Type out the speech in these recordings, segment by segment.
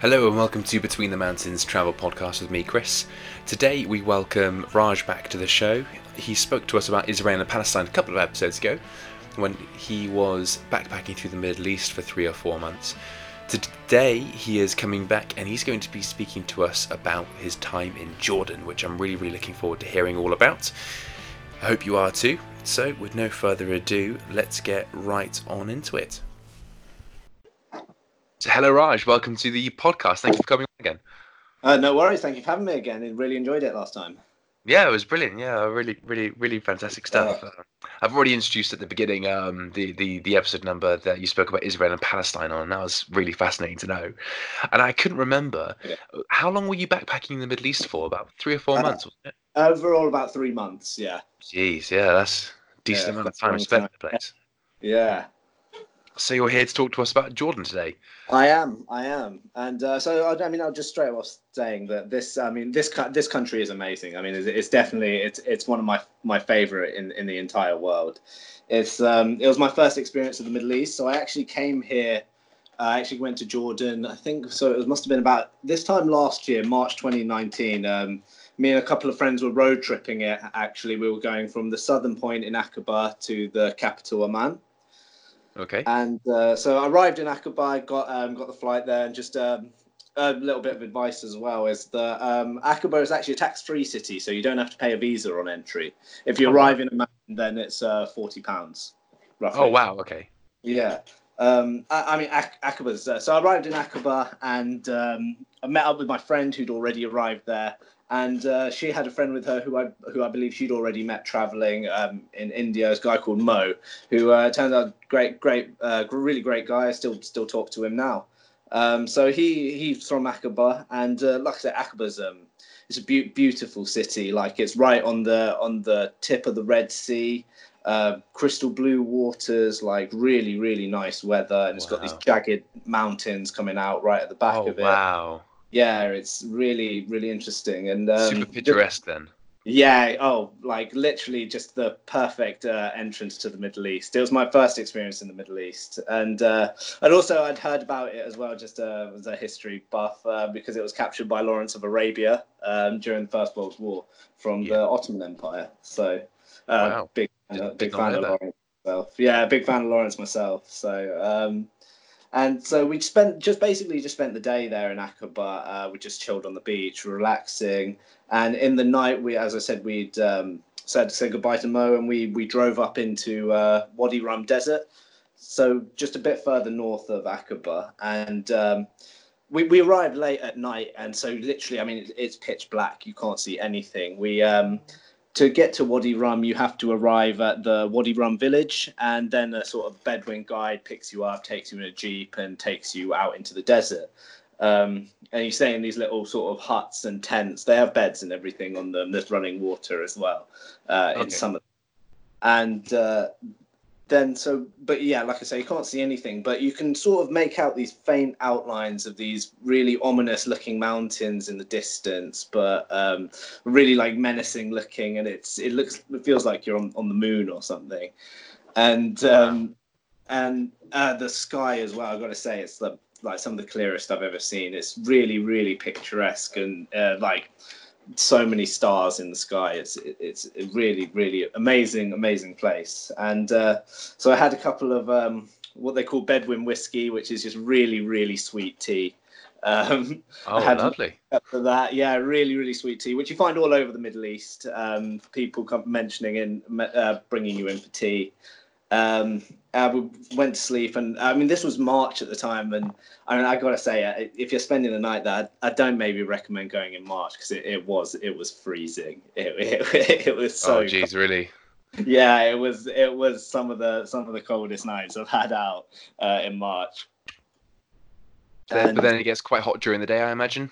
Hello and welcome to Between the Mountains travel podcast with me, Chris. Today we welcome Raj back to the show. He spoke to us about Israel and Palestine a couple of episodes ago when he was backpacking through the Middle East for three or four months. Today he is coming back and he's going to be speaking to us about his time in Jordan, which I'm really, really looking forward to hearing all about. I hope you are too. So, with no further ado, let's get right on into it. Hello, Raj. Welcome to the podcast. Thank you for coming on again. Uh, no worries. Thank you for having me again. I really enjoyed it last time. Yeah, it was brilliant. Yeah, really, really, really fantastic stuff. Uh, I've already introduced at the beginning um, the, the the episode number that you spoke about Israel and Palestine on. And that was really fascinating to know. And I couldn't remember yeah. how long were you backpacking in the Middle East for? About three or four uh, months, wasn't it? Overall, about three months. Yeah. Jeez, yeah, that's decent yeah, amount of time spent in the place. Yeah. So you're here to talk to us about Jordan today. I am, I am, and uh, so I, I, mean, I'll just straight off saying that this, I mean, this this country is amazing. I mean, it's, it's definitely it's it's one of my my favorite in in the entire world. It's um, it was my first experience of the Middle East, so I actually came here. I actually went to Jordan. I think so. It must have been about this time last year, March 2019. Um, me and a couple of friends were road tripping it. Actually, we were going from the southern point in Aqaba to the capital Amman. Okay. And uh, so I arrived in Aqaba, got um, got the flight there, and just um, a little bit of advice as well is that um, Aqaba is actually a tax-free city, so you don't have to pay a visa on entry. If you oh, arrive in Amman, then it's uh, forty pounds, roughly. Oh wow! Okay. Yeah. Um, I, I, mean, Ak- Aqaba's uh, so I arrived in Aqaba and um, I met up with my friend who'd already arrived there, and uh, she had a friend with her who I who I believe she'd already met traveling um, in India. a guy called Mo, who uh, turns out great, great, uh, really great guy. I still still talk to him now. Um, so he he's from Aqaba, and uh, like I said, Aqaba's um, it's a be- beautiful city. Like it's right on the on the tip of the Red Sea. Uh, crystal blue waters, like really, really nice weather, and it's wow. got these jagged mountains coming out right at the back oh, of it. Wow! Yeah, it's really really interesting and um, super picturesque. Then yeah, oh, like literally just the perfect uh, entrance to the Middle East. It was my first experience in the Middle East, and uh, and also I'd heard about it as well, just uh, as a history buff, uh, because it was captured by Lawrence of Arabia um, during the First World War from yeah. the Ottoman Empire. So, uh, wow. big big fan of Lawrence myself. Yeah, big fan of Lawrence myself. So. Um, and so we spent just basically just spent the day there in Aqaba. Uh, we just chilled on the beach, relaxing. And in the night, we, as I said, we'd um, said say goodbye to Mo, and we we drove up into uh, Wadi Rum Desert, so just a bit further north of Aqaba. And um, we we arrived late at night, and so literally, I mean, it's pitch black. You can't see anything. We um, to get to Wadi Rum, you have to arrive at the Wadi Rum village, and then a sort of Bedouin guide picks you up, takes you in a jeep, and takes you out into the desert. Um, and you stay in these little sort of huts and tents. They have beds and everything on them. There's running water as well uh, okay. in some of them. And uh, then so but yeah like i say you can't see anything but you can sort of make out these faint outlines of these really ominous looking mountains in the distance but um, really like menacing looking and it's it looks it feels like you're on, on the moon or something. And um, and uh, the sky as well i've got to say it's the, like some of the clearest i've ever seen. It's really really picturesque and uh, like so many stars in the sky. It's it's a really really amazing amazing place. And uh, so I had a couple of um, what they call Bedouin whiskey, which is just really really sweet tea. Um, oh, lovely. For that, yeah, really really sweet tea, which you find all over the Middle East. Um, people come mentioning in uh, bringing you in for tea. Um, uh, we went to sleep, and I mean, this was March at the time, and I mean, I gotta say, if you're spending the night there, I don't maybe recommend going in March because it, it was it was freezing. It, it, it was so. Oh, geez, really? Yeah, it was it was some of the some of the coldest nights I've had out uh, in March. But then it gets quite hot during the day, I imagine.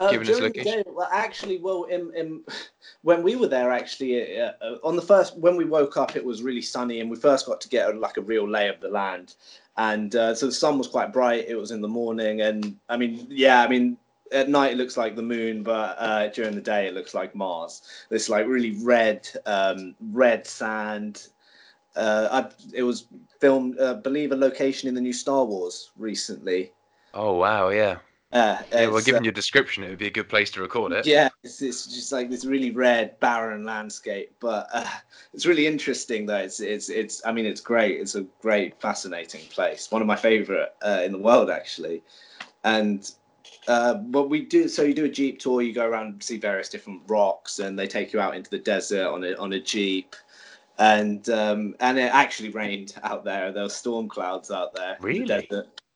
Uh, given its location? Day, well, actually, well, in, in, when we were there, actually, uh, uh, on the first when we woke up, it was really sunny, and we first got to get a, like a real lay of the land, and uh, so the sun was quite bright. It was in the morning, and I mean, yeah, I mean, at night it looks like the moon, but uh, during the day it looks like Mars. This like really red, um, red sand. Uh, I, it was filmed, I believe, a location in the new Star Wars recently. Oh wow! Yeah. Uh, Yeah, well, given uh, your description, it would be a good place to record it. yeah, it's, it's just like this really red, barren landscape, but uh, it's really interesting though. It's it's it's. I mean, it's great. It's a great, fascinating place. One of my favorite uh, in the world, actually. And uh, but we do so you do a jeep tour. You go around and see various different rocks, and they take you out into the desert on a on a jeep. And um, and it actually rained out there. There were storm clouds out there. in the Really?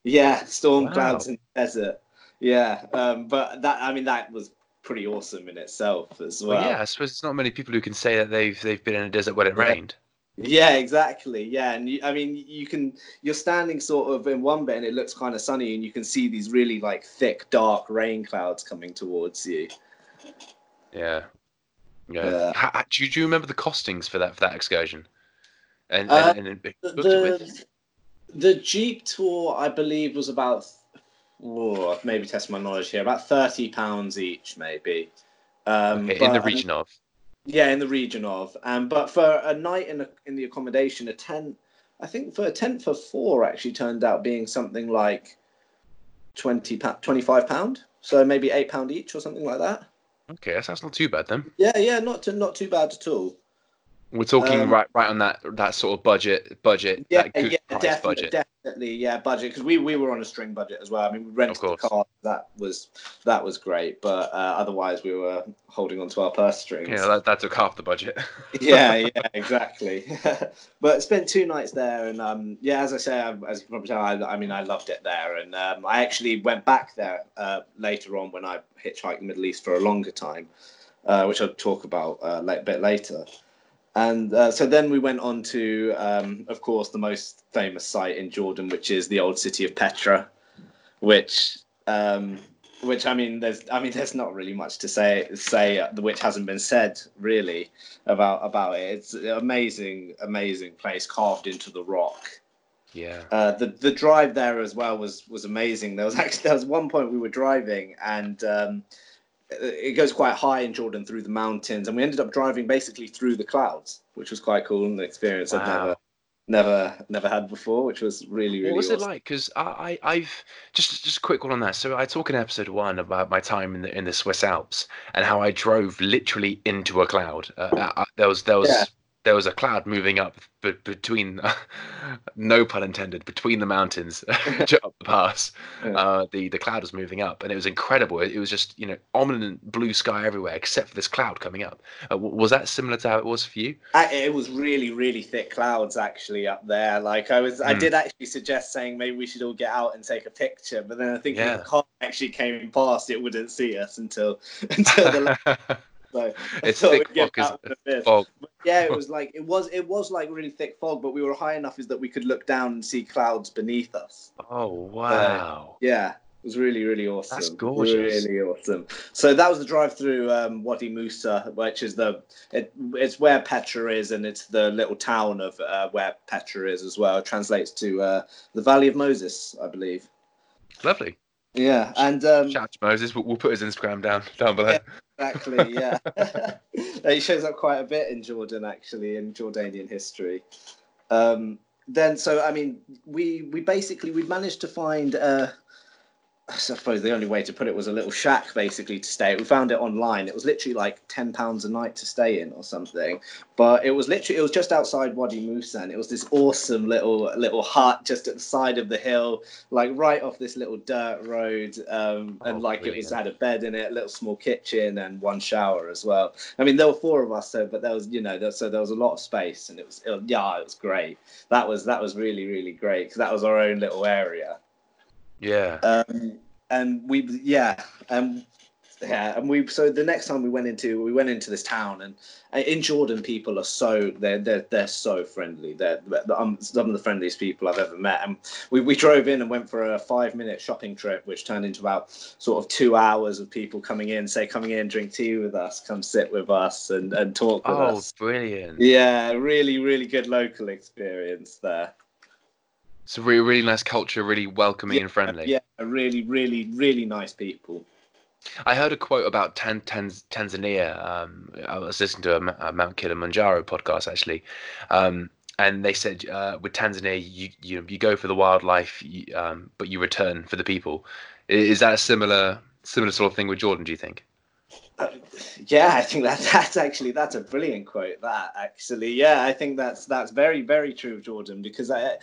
Yeah, storm Wow. clouds in the desert. Yeah, um, but that I mean that was pretty awesome in itself as well. Well, yeah, I suppose it's not many people who can say that they've they've been in a desert when it rained. Yeah, exactly. Yeah, and you, I mean, you can you're standing sort of in one bit and it looks kind of sunny, and you can see these really like thick, dark rain clouds coming towards you. Yeah. Yeah. Yeah. Ha- do, you, do you remember the costings for that for that excursion? And, Uh, and, The, the Jeep tour, I believe, was about oh, maybe test my knowledge here, about thirty pounds each, maybe. Um, Okay, in the but- region of. Yeah, in the region of. Um, but for a night in, a, in the accommodation, a tent, I think for a tent for four actually turned out being something like 20 25 pound So maybe eight pound each or something like that. Okay, that sounds not too bad then. Yeah, yeah, not too, not too bad at all. We're talking Um, right right on that that sort of budget budget Yeah, yeah, definitely, budget. definitely, yeah, budget because we, we were on a string budget as well. I mean, we rented the car, that was that was great, but uh, otherwise we were holding on to our purse strings. Yeah, that, that took half the budget. yeah, yeah, exactly. but spent two nights there, and um, yeah, as I say, I, as you probably tell, I, I mean, I loved it there, and um, I actually went back there uh, later on when I hitchhiked the Middle East for a longer time, uh, which I'll talk about uh, a bit later. And uh, so then we went on to, um, of course, the most famous site in Jordan, which is the old city of Petra, which, um, which I mean, there's, I mean, there's not really much to say, say uh, which hasn't been said really about about it. It's an amazing, amazing place carved into the rock. yeah. Uh, the the drive there as well was was amazing. There was actually there was one point we were driving and um, it goes quite high in Jordan through the mountains, and we ended up driving basically through the clouds, which was quite cool and an experience I've never never never had before, which was really really. What was it like? Because I, I, I've just just a quick one on that. So I talk in episode one about my time in the in the Swiss Alps and how I drove literally into a cloud. Uh, uh, there was there was Yeah. There was a cloud moving up be- between, no pun intended, between the mountains up the pass. Yeah. Uh, the the cloud was moving up, and it was incredible. It, it was just you know ominous blue sky everywhere except for this cloud coming up. Uh, was that similar to how it was for you? I- It was really, really thick clouds actually up there. Like I was, I Hmm. did actually suggest saying maybe we should all get out and take a picture, but then I think Yeah. if the car actually came past, it wouldn't see us until until the so It's thick fog, is- out of the fifth. fog. Yeah, it was like it was it was like really thick fog, but we were high enough is that we could look down and see clouds beneath us. Oh wow! Yeah, it was really really awesome. That's gorgeous. Really awesome. So that was the drive through um, Wadi Musa, which is the it, it's where Petra is, and it's the little town of uh, where Petra is as well. It translates to uh, the Valley of Moses, I believe. Lovely. Yeah, and um, Shout out to Moses. We'll, we'll put his Instagram down down below. Exactly, yeah. he shows up quite a bit in Jordan, actually, in Jordanian history. Um, then, so I mean, we we basically we managed to find. Uh, I suppose the only way to put it was a little shack, basically, to stay. We found it online. It was literally like ten pounds a night to stay in, or something. But it was literally it was just outside Wadi Musa, and it was this awesome little little hut just at the side of the hill, like right off this little dirt road, um, and Oh, like it brilliant. was had a bed in it, a little small kitchen, and one shower as well. I mean, there were four of us, so but there was you know there, so there was a lot of space, and it was it, yeah, it was great. That was that was really really great because that was our own little area. Yeah. Um, and we yeah um yeah and we so the next time we went into we went into this town and uh, in jordan people are so they're they're, they're so friendly they're, they're um, some of the friendliest people i've ever met and we, we drove in and went for a five minute shopping trip which turned into about sort of two hours of people coming in say coming in drink tea with us come sit with us and, and talk with Oh, us Oh, brilliant. yeah really really good local experience there It's a really, really nice culture, really welcoming and friendly. yeah really really really nice people I heard a quote about Tan- Tan- Tanzania. Um, I was listening to a, a Mount Kilimanjaro podcast actually, um, and they said uh, with Tanzania, you you you go for the wildlife, you, um, but you return for the people. Is that a similar similar sort of thing with Jordan? Do you think? Uh, yeah, I think that that's actually that's a brilliant quote. That actually, yeah, I think that's that's very very true of Jordan because I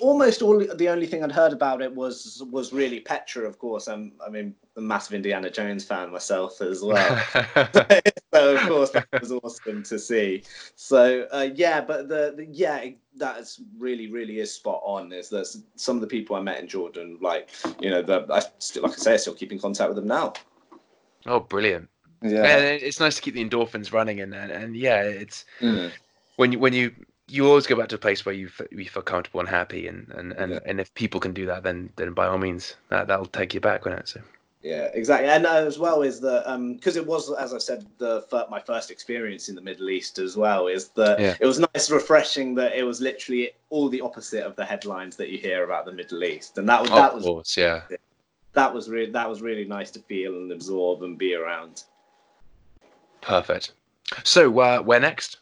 almost all the only thing I'd heard about it was was really Petra, of course. I'm I mean a massive Indiana Jones fan myself as well. so of course that was awesome to see. So uh, yeah, but the, the yeah that's really really is spot on. Is that some of the people I met in Jordan, like you know, the, I still like I say, I still keep in contact with them now. Oh, brilliant! Yeah, and it's nice to keep the endorphins running, and and, and yeah, it's mm. when you when you you always go back to a place where you you feel comfortable and happy, and and and, yeah. and if people can do that, then then by all means that that'll take you back, won't it? So. Yeah, exactly, and uh, as well is that because um, it was, as I said, the my first experience in the Middle East as well. Is that yeah. it was nice, refreshing that it was literally all the opposite of the headlines that you hear about the Middle East, and that was that was course, yeah, that was really that was really nice to feel and absorb and be around. Perfect. So uh, where next?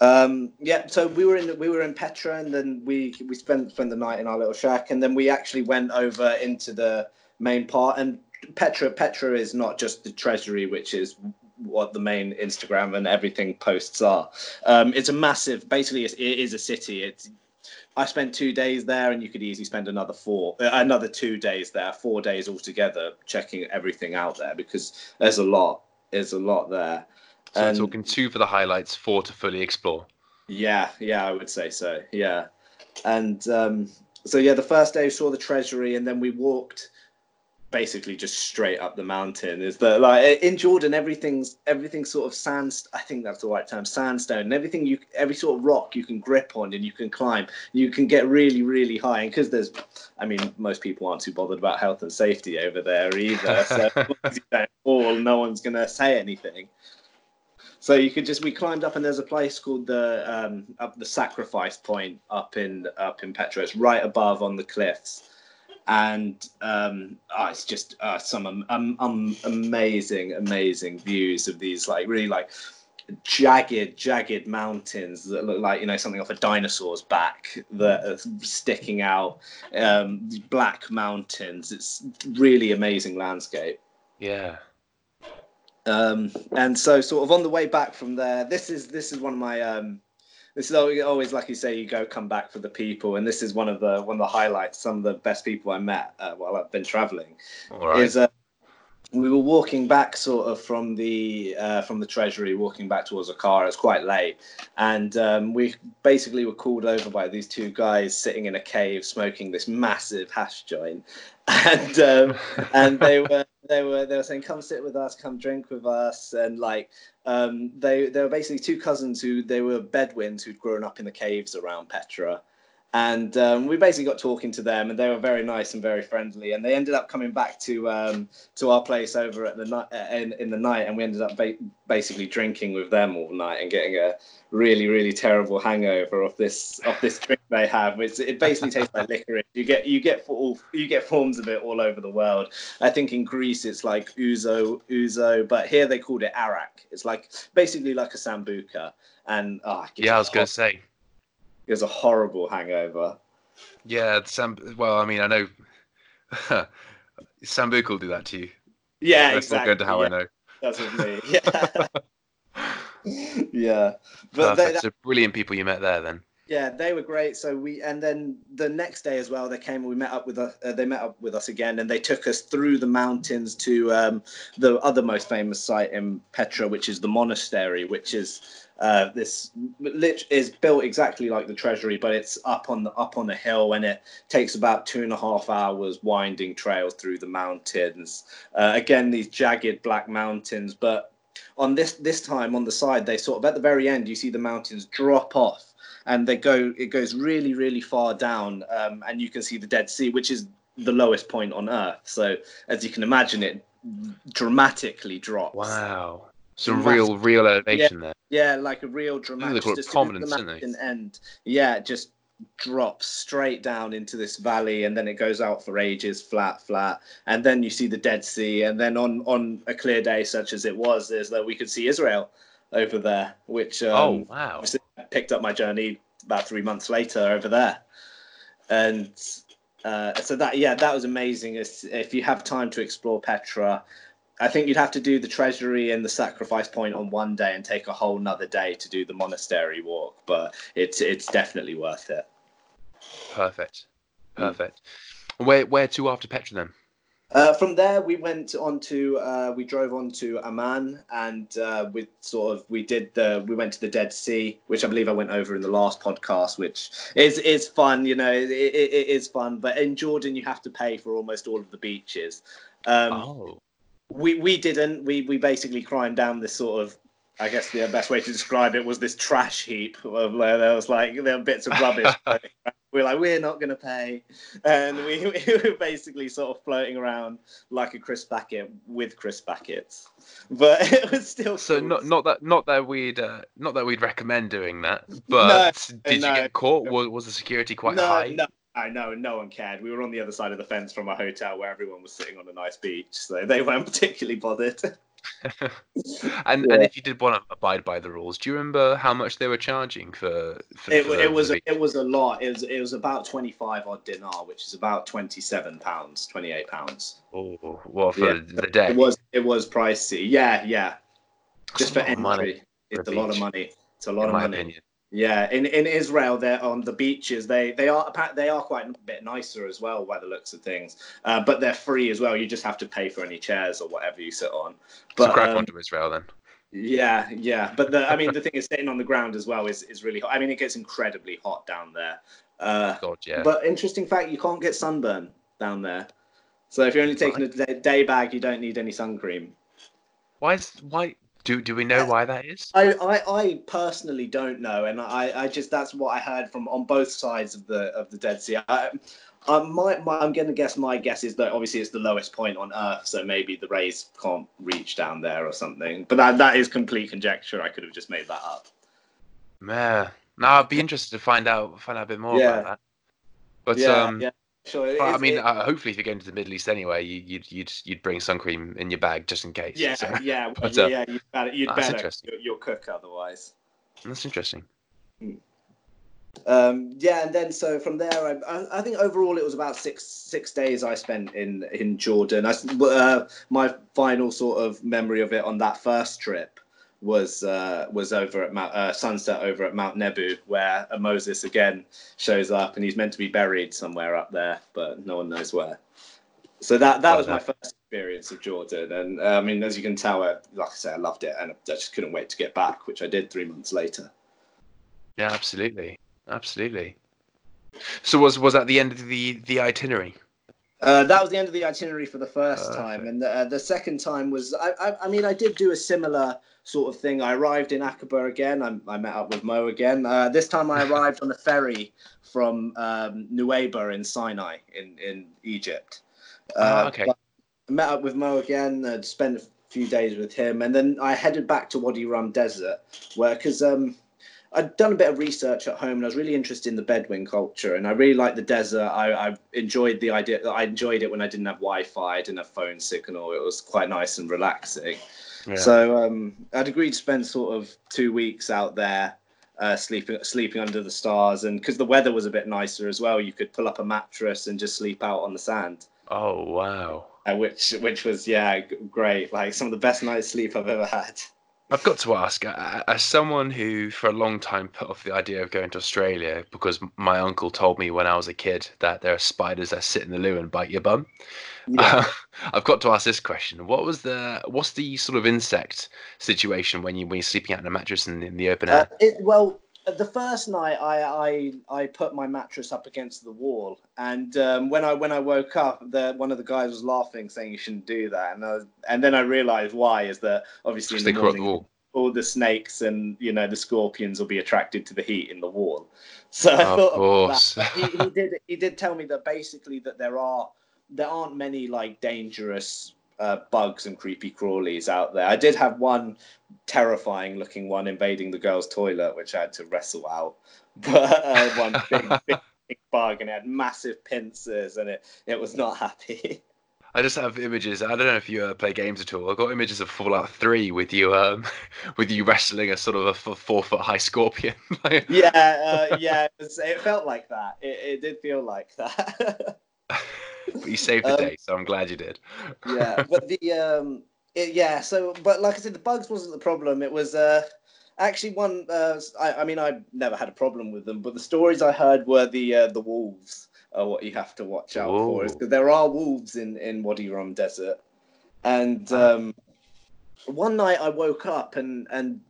Um, yeah, so we were in we were in Petra, and then we we spent spent the night in our little shack, and then we actually went over into the main part. And Petra Petra is not just the treasury, which is what the main Instagram and everything posts are. Um, it's a massive, basically, it is a city. It's I spent two days there, and you could easily spend another four, uh, another two days there, four days altogether, checking everything out there because there's a lot. There's a lot there. So and, talking two for the highlights, four to fully explore. Yeah, yeah, I would say so. Yeah, and um, so yeah, the first day we saw the treasury, and then we walked basically just straight up the mountain is that like in jordan everything's everything's sort of sand i think that's the right term sandstone and everything you every sort of rock you can grip on and you can climb you can get really really high and because there's i mean most people aren't too bothered about health and safety over there either so you don't fall no one's going to say anything so you could just we climbed up and there's a place called the um, up the sacrifice point up in up in Petra. It's right above on the cliffs, and um, oh, it's just uh, some um, um, amazing amazing views of these like really like jagged jagged mountains that look like you know something off a dinosaur's back that are sticking out um, black mountains. It's really amazing landscape. Yeah um, and so, sort of on the way back from there, this is this is one of my um, this is always like you say, you go come back for the people, and this is one of the one of the highlights. Some of the best people I met uh, while I've been traveling. Is uh, we were walking back sort of from the uh, from the treasury walking back towards a car it's quite late. And um, we basically were called over by these two guys sitting in a cave smoking this massive hash joint. And um, and they were they were they were saying come sit with us come drink with us and like um, they they were basically two cousins who they were bedouins who'd grown up in the caves around petra and um, we basically got talking to them, and they were very nice and very friendly. And they ended up coming back to um, to our place over at the night uh, in, in the night, and we ended up ba- basically drinking with them all night and getting a really really terrible hangover of this of this drink they have. Which it basically tastes like licorice. You get you get all you get forms of it all over the world. I think in Greece it's like ouzo ouzo, but here they called it arak. It's like basically like a sambuca. And oh, yeah, I was gonna say it was a horrible hangover. Yeah, Sam. Well, I mean, I know Sambuca will do that to you. Yeah, Let's exactly. Not go into how yeah. I know. That's with me. Yeah. yeah, but they, that, so brilliant people you met there then. Yeah, they were great. So we and then the next day as well, they came and we met up with us. Uh, they met up with us again, and they took us through the mountains to um, the other most famous site in Petra, which is the monastery, which is uh, this is built exactly like the treasury, but it's up on the up on the hill, and it takes about two and a half hours winding trails through the mountains. Uh, again, these jagged black mountains, but on this this time on the side, they sort of at the very end, you see the mountains drop off, and they go it goes really really far down, um, and you can see the Dead Sea, which is the lowest point on Earth. So as you can imagine, it dramatically drops. Wow. Some real, real elevation yeah, there. Yeah, like a real dramatic. It prominence, they? End. Yeah, just drops straight down into this valley, and then it goes out for ages, flat, flat, and then you see the Dead Sea, and then on on a clear day such as it was, is that we could see Israel over there, which um, oh wow, picked up my journey about three months later over there, and Uh, so that yeah, that was amazing. If you have time to explore Petra, I think you'd have to do the treasury and the sacrifice point on one day and take a whole nother day to do the monastery walk. But it's it's definitely worth it. Perfect, perfect. Mm. Where where to after Petra then? Uh, from there, we went on to uh, we drove on to Amman, and uh, we sort of we did the we went to the Dead Sea, which I believe I went over in the last podcast, which is is fun. You know, it, it, it is fun. But in Jordan, you have to pay for almost all of the beaches. Um, oh. We we didn't. We we basically climbed down this sort of I guess the best way to describe it was this trash heap of where there was like there were bits of rubbish. we are like, we're not going to pay, and we, we, were basically sort of floating around like a Chris Backett with Chris Backett's, but it was still. So cool. not not that not that we'd uh, not that we'd recommend doing that, but no, did no. you get caught? Was, was the security quite no, high? No, I know no one cared. We were on the other side of the fence from a hotel where everyone was sitting on a nice beach, so they weren't particularly bothered. and yeah. and if you did want to abide by the rules, do you remember how much they were charging for? for it, for it was a, it was a lot. It was it was about twenty five odd dinar, which is about twenty seven pounds, twenty eight pounds. Oh, well for yeah. the day. It was it was pricey. Yeah, yeah. Just for entry, money it's a lot of money. It's a lot of money. Opinion. Yeah, in, in Israel, they're on the beaches. They they are they are quite a bit nicer as well by the looks of things. Uh, but they're free as well. You just have to pay for any chairs or whatever you sit on. But so crack um, onto Israel then. Yeah, yeah. But the I mean the thing is sitting on the ground as well is, is really hot. I mean it gets incredibly hot down there. Uh, God, yeah. But interesting fact, you can't get sunburn down there. So if you're only taking right. a day bag, you don't need any sun cream. Why is why do do we know why that is? I, I, I personally don't know, and I, I just that's what I heard from on both sides of the of the Dead Sea. I, I my, my, I'm going to guess. My guess is that obviously it's the lowest point on Earth, so maybe the rays can't reach down there or something. But that that is complete conjecture. I could have just made that up. Yeah. now I'd be interested to find out find out a bit more yeah. about that. But yeah, um, yeah. Sure. I mean, it, uh, hopefully, if you're going to the Middle East anyway, you, would you'd you'd bring sun cream in your bag just in case. Yeah, so, yeah, but, uh, yeah. You'd better, you'd better you'll, cook otherwise. That's interesting. Hmm. Um, yeah, and then so from there, I, I, think overall it was about six six days I spent in in Jordan. I, uh, my final sort of memory of it on that first trip was uh, was over at Mount, uh, sunset over at Mount Nebo, where Moses again shows up, and he's meant to be buried somewhere up there, but no one knows where. So that that was my first experience of Jordan, and uh, I mean, as you can tell, uh, like I said, I loved it, and I just couldn't wait to get back, which I did three months later. Yeah, absolutely, absolutely. So was was that the end of the the itinerary? Uh, that was the end of the itinerary for the first time, and the, uh, the second time was I, I, I mean I did do a similar sort of thing. I arrived in Aqaba again. I, I met up with Mo again. Uh, this time I arrived on a ferry from um, Nuweiba in Sinai in in Egypt. Uh, oh, okay. I met up with Mo again. Uh, spent a few days with him, and then I headed back to Wadi Rum Desert, where because um, I'd done a bit of research at home and I was really interested in the Bedouin culture and I really liked the desert. I, I enjoyed the idea. I enjoyed it when I didn't have Wi-Fi, I didn't have phone signal. It was quite nice and relaxing. Yeah. So um, I'd agreed to spend sort of two weeks out there, uh, sleeping sleeping under the stars, and because the weather was a bit nicer as well, you could pull up a mattress and just sleep out on the sand. Oh wow! Uh, which which was yeah great. Like some of the best night's sleep I've ever had. I've got to ask, as someone who for a long time put off the idea of going to Australia because my uncle told me when I was a kid that there are spiders that sit in the loo and bite your bum. Yeah. Uh, I've got to ask this question: What was the what's the sort of insect situation when you when you're sleeping out in a mattress in, in the open air? Uh, it, well, the first night I, I I put my mattress up against the wall, and um, when I when I woke up, the one of the guys was laughing, saying you shouldn't do that, and was, and then I realised why is that obviously in the morning, the all the snakes and you know the scorpions will be attracted to the heat in the wall. So I of thought course. he, he did he did tell me that basically that there are there aren't many like dangerous uh, bugs and creepy crawlies out there. I did have one terrifying looking one invading the girls' toilet, which I had to wrestle out. But uh, one big, big, big bug, and it had massive pincers, and it it was not happy. I just have images. I don't know if you uh, play games at all. I've got images of Fallout Three with you, um, with you wrestling a sort of a four foot high scorpion. yeah, uh, yeah, it, was, it, felt like that. It, it did feel like that. But you saved the um, day, so I'm glad you did. yeah, but the um, it, yeah. So, but like I said, the bugs wasn't the problem. It was uh, actually one. Uh, I, I mean, I never had a problem with them, but the stories I heard were the uh, the wolves are what you have to watch out Whoa. for. Because there are wolves in in Wadi Rum Desert, and um, one night I woke up and and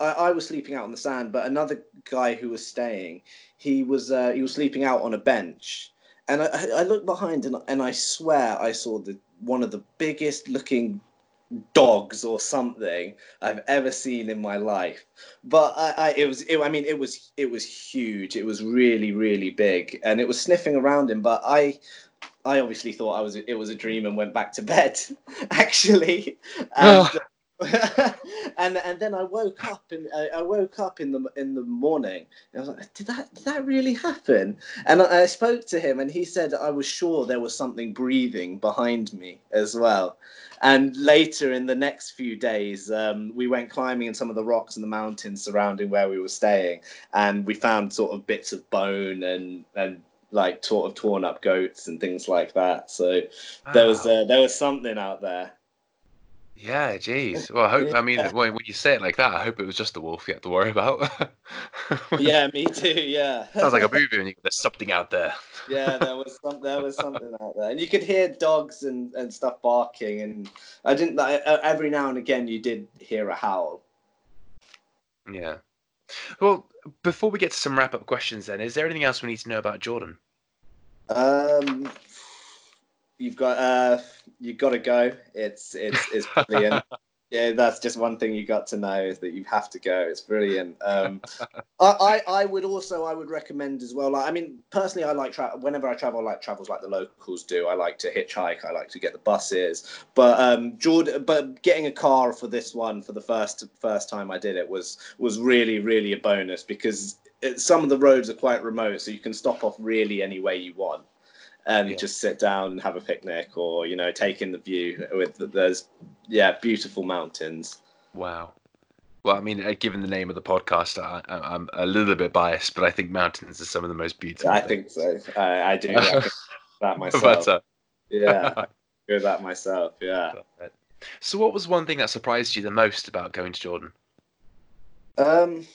I, I, was sleeping out on the sand, but another guy who was staying, he was uh, he was sleeping out on a bench, and I, I looked behind and and I swear I saw the one of the biggest looking dogs or something I've ever seen in my life. But I, I it was it, I mean it was it was huge. It was really really big, and it was sniffing around him. But I I obviously thought I was it was a dream and went back to bed. Actually, and, and and then I woke up and I, I, woke up in the in the morning. I was like, did that did that really happen? And I, I, spoke to him, and he said I was sure there was something breathing behind me as well. And later in the next few days, um, we went climbing in some of the rocks in the mountains surrounding where we were staying, and we found sort of bits of bone and and like sort of torn up goats and things like that. So wow. there was uh, there was something out there. Yeah, jeez. Well, I hope. I mean, when, when you say it like that, I hope it was just the wolf you had to worry about. yeah, me too. Yeah. Sounds like a movie, and there's something out there. yeah, there was some, there was something out there, and you could hear dogs and, and stuff barking, and I didn't. Like, every now and again, you did hear a howl. Yeah. Well, before we get to some wrap up questions, then, is there anything else we need to know about Jordan? Um, you've got uh, you've got to go. It's it's it's brilliant. yeah, that's just one thing you got to know is that you have to go. It's brilliant. Um, I, I, I would also I would recommend as well. Like I mean, personally, I like travel. Whenever I travel, I like travels like the locals do. I like to hitchhike. I like to get the buses. But um, Jordan, but getting a car for this one for the first first time I did it was was really really a bonus because it, some of the roads are quite remote, so you can stop off really any way you want and yeah. just sit down and have a picnic or you know take in the view with those yeah beautiful mountains. Wow. Well i mean uh, given the name of the podcast I, am a little bit biased but i think mountains are some of the most beautiful i things. think so. I, I do that myself. but, uh... yeah do that myself yeah. So what was one thing that surprised you the most about going to jordan? Um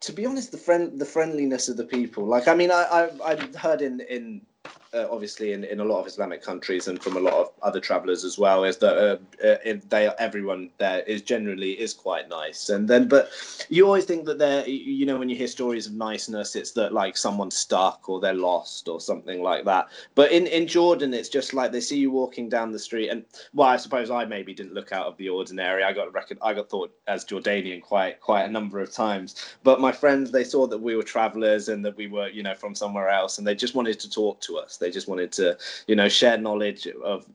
to be honest the friend the friendliness of the people. Like i mean i i i heard in in uh, obviously in, in a lot of Islamic countries and from a lot of other travelers as well is that uh, uh, they everyone there is generally is quite nice. And then but you always think that they're you know when you hear stories of niceness it's that like someone's stuck or they're lost or something like that. But in in Jordan it's just like they see you walking down the street and well I suppose I maybe didn't look out of the ordinary. I got record I got thought as Jordanian quite quite a number of times. But my friends they saw that we were travelers and that we were you know from somewhere else and they just wanted to talk to us they just wanted to, you know, share knowledge of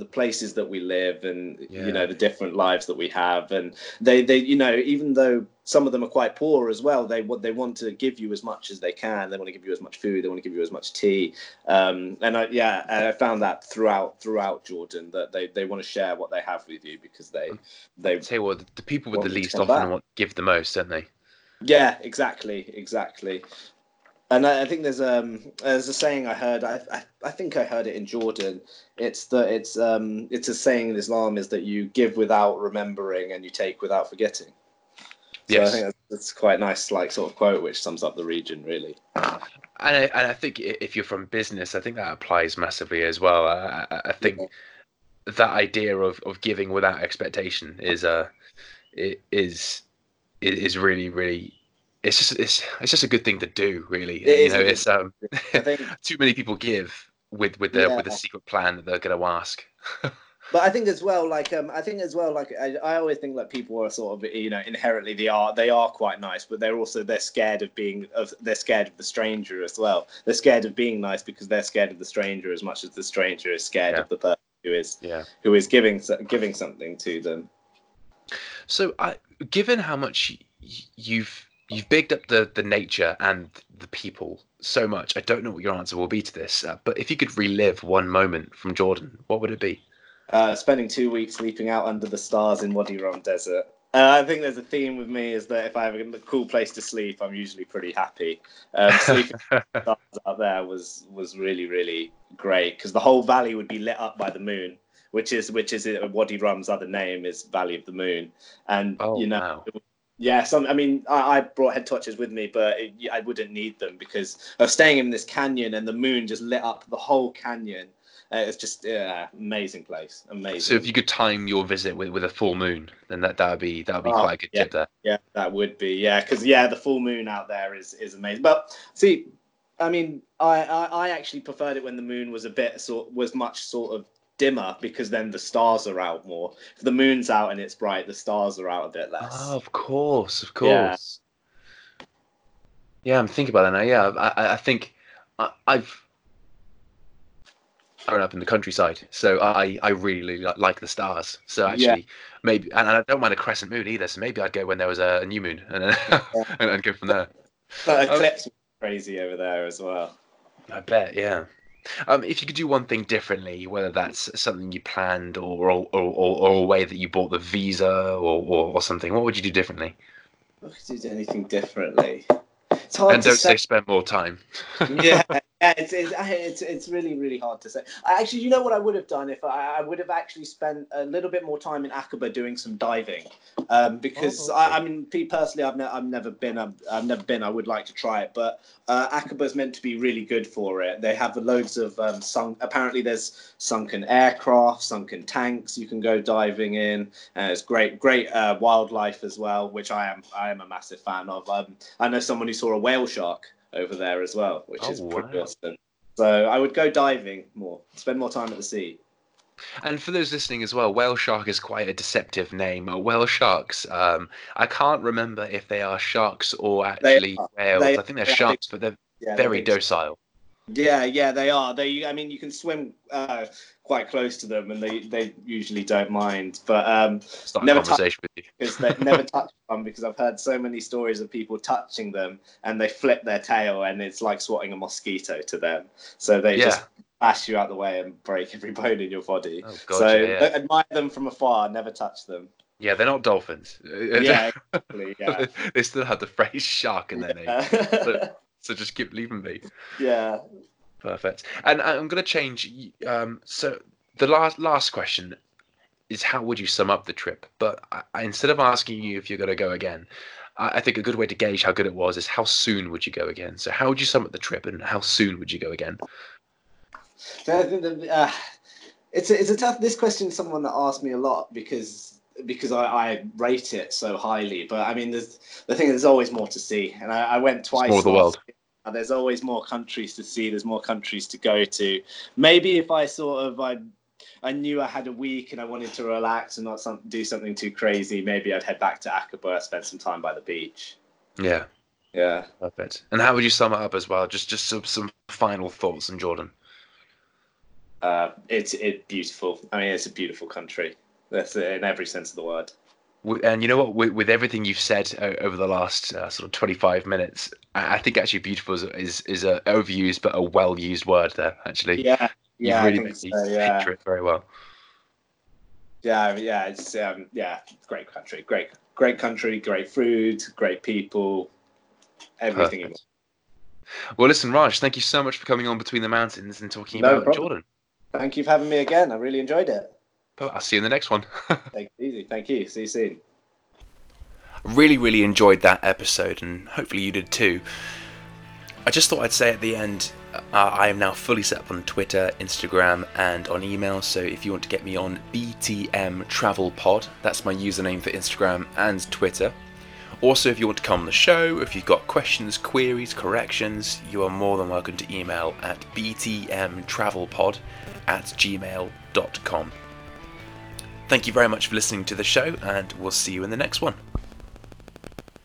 the places that we live and yeah. you know the different lives that we have. And they they you know even though some of them are quite poor as well they what they want to give you as much as they can. They want to give you as much food. They want to give you as much tea. Um, and I, yeah I found that throughout throughout Jordan that they, they want to share what they have with you because they they say what the people with the least often want give the most don't they? Yeah exactly exactly and I, I, think there's um there's a saying I heard I, I, I think I heard it in Jordan. It's that it's um it's a saying in Islam is that you give without remembering and you take without forgetting. So yes. I think that's, that's quite nice, like sort of quote which sums up the region really. And I, and I think if you're from business, I think that applies massively as well. I, I think yeah. that idea of, of giving without expectation is uh is is really really it's just it's it's just a good thing to do, really. It you know, it's um think, too many people give with with the yeah. with the secret plan that they're going to ask. but I think as well, like um, I think as well, like I, I always think that people are sort of you know inherently they are they are quite nice, but they're also they're scared of being of they're scared of the stranger as well. They're scared of being nice because they're scared of the stranger as much as the stranger is scared yeah. of the person who is yeah. who is giving giving something to them. So, I, given how much you've you've bigged up the the nature and the people so much. I don't know what your answer will be to this, uh, but if you could relive one moment from Jordan, what would it be? Uh, spending two weeks sleeping out under the stars in Wadi Rum Desert. Uh, I think there's a theme with me is that if I have a cool place to sleep, I'm usually pretty happy. Um, sleeping out there was was really really great because the whole valley would be lit up by the moon, which is which is Wadi Rum's other name is Valley of the Moon, and Oh, you know. wow. Yeah, some. I mean, I, I brought head torches with me, but it, I wouldn't need them because I was staying in this canyon, and the moon just lit up the whole canyon. Uh, it's just yeah, amazing place, amazing. So if you could time your visit with, with a full moon, then that that would be that would be Oh, quite a good yeah. tip there. Yeah, that would be yeah, because yeah, the full moon out there is is amazing. But see, I mean, I, I I actually preferred it when the moon was a bit sort was much sort of dimmer because then the stars are out more. If the moon's out and it's bright, the stars are out a bit less. Oh, of course, of course. Yeah, yeah I'm thinking about that now. Yeah, I, I- I think I, I've grown up in the countryside, so I, I really li- like the stars. So Yeah. actually, maybe, and I don't mind a crescent moon either. So maybe I'd go when there was a, new moon and, then- and, and go from there. But Oh. eclipse was crazy over there as well. I bet, yeah. Um, if you could do one thing differently, whether that's something you planned or or, or, or a way that you bought the visa or, or, or something, what would you do differently? I could do anything differently. It's hard and to don't say. say spend more time. yeah, yeah, it's, it's it's it's really really hard to say. I Actually, you know what I would have done if I, I would have actually spent a little bit more time in Aqaba doing some diving, um, because Oh, I, I mean, personally, I've, ne- I've never been. I've, I've never been. I would like to try it, but uh, Aqaba's meant to be really good for it. They have loads of um, sunk. Apparently, there's sunken aircraft, sunken tanks. You can go diving in. And it's great, great uh, wildlife as well, which I am. I am a massive fan of. Um, I know someone who saw a whale shark over there as well, which Oh, is pretty wow. awesome. So I would go diving more, spend more time at the sea. And for those listening as well, whale shark is quite a deceptive name. Uh, Whale sharks, um, I can't remember if they are sharks or actually whales. I think they're sharks, but they're Yeah, very docile. Yeah, yeah, they are. They, I mean, you can swim uh, quite close to them, and they, they usually don't mind. But um, Start a Never touch- conversation with you. because they never touch one because I've heard so many stories of people touching them and they flip their tail and it's like swatting a mosquito to them. So they Yeah. just bash you out the way and break every bone in your body. Oh, God, so yeah, yeah. admire them from afar, never touch them. Yeah, they're not dolphins. Yeah, exactly. Yeah. they still have the phrase shark in their name. yeah. So just keep leaving me. yeah. Perfect. And I'm going to change. Um, so the last last question is how would you sum up the trip? But I, I, instead of asking you if you're going to go again, I, I think a good way to gauge how good it was is how soon would you go again. So how would you sum up the trip, and how soon would you go again? So I think that, uh, it's a, it's a tough. This question is someone that asked me a lot because because I, I rate it so highly. But I mean, there's the thing. Is there's always more to see, and I, I went twice. more of the world. Uh, There's always more countries to see. There's more countries to go to. Maybe if I sort of I I knew I had a week and I wanted to relax and not some, do something too crazy, maybe I'd head back to Aqaba, spend some time by the beach. Yeah, Yeah. perfect. And how would you sum it up as well? Just just some, some final thoughts on Jordan. Uh, it's it beautiful. I mean, it's a beautiful country. That's it in every sense of the word. And you know what? With, with everything you've said uh, over the last uh, sort of 25 minutes, I, think actually beautiful is is, is a overused but a well used word there. Actually, Yeah, you've yeah, really I think so, yeah. picture it very well. yeah, yeah. It's um, yeah, great country, great, great country, great food, great people, everything. Perfect. Well, listen, Raj, thank you so much for coming on Between the Mountains and talking No about problem. Jordan. Thank you for having me again. I really enjoyed it. But I'll see you in the next one. Take it easy. Thank you. See you soon. really, really enjoyed that episode, and hopefully you did too. I just thought I'd say at the end, uh, I am now fully set up on Twitter, Instagram, and on email. So if you want to get me on BTM Travel Pod, that's my username for Instagram and Twitter. Also, if you want to come on the show, if you've got questions, queries, corrections, you are more than welcome to email at btmtravelpod at gmail.com. Thank you very much for listening to the show, and we'll see you in the next one.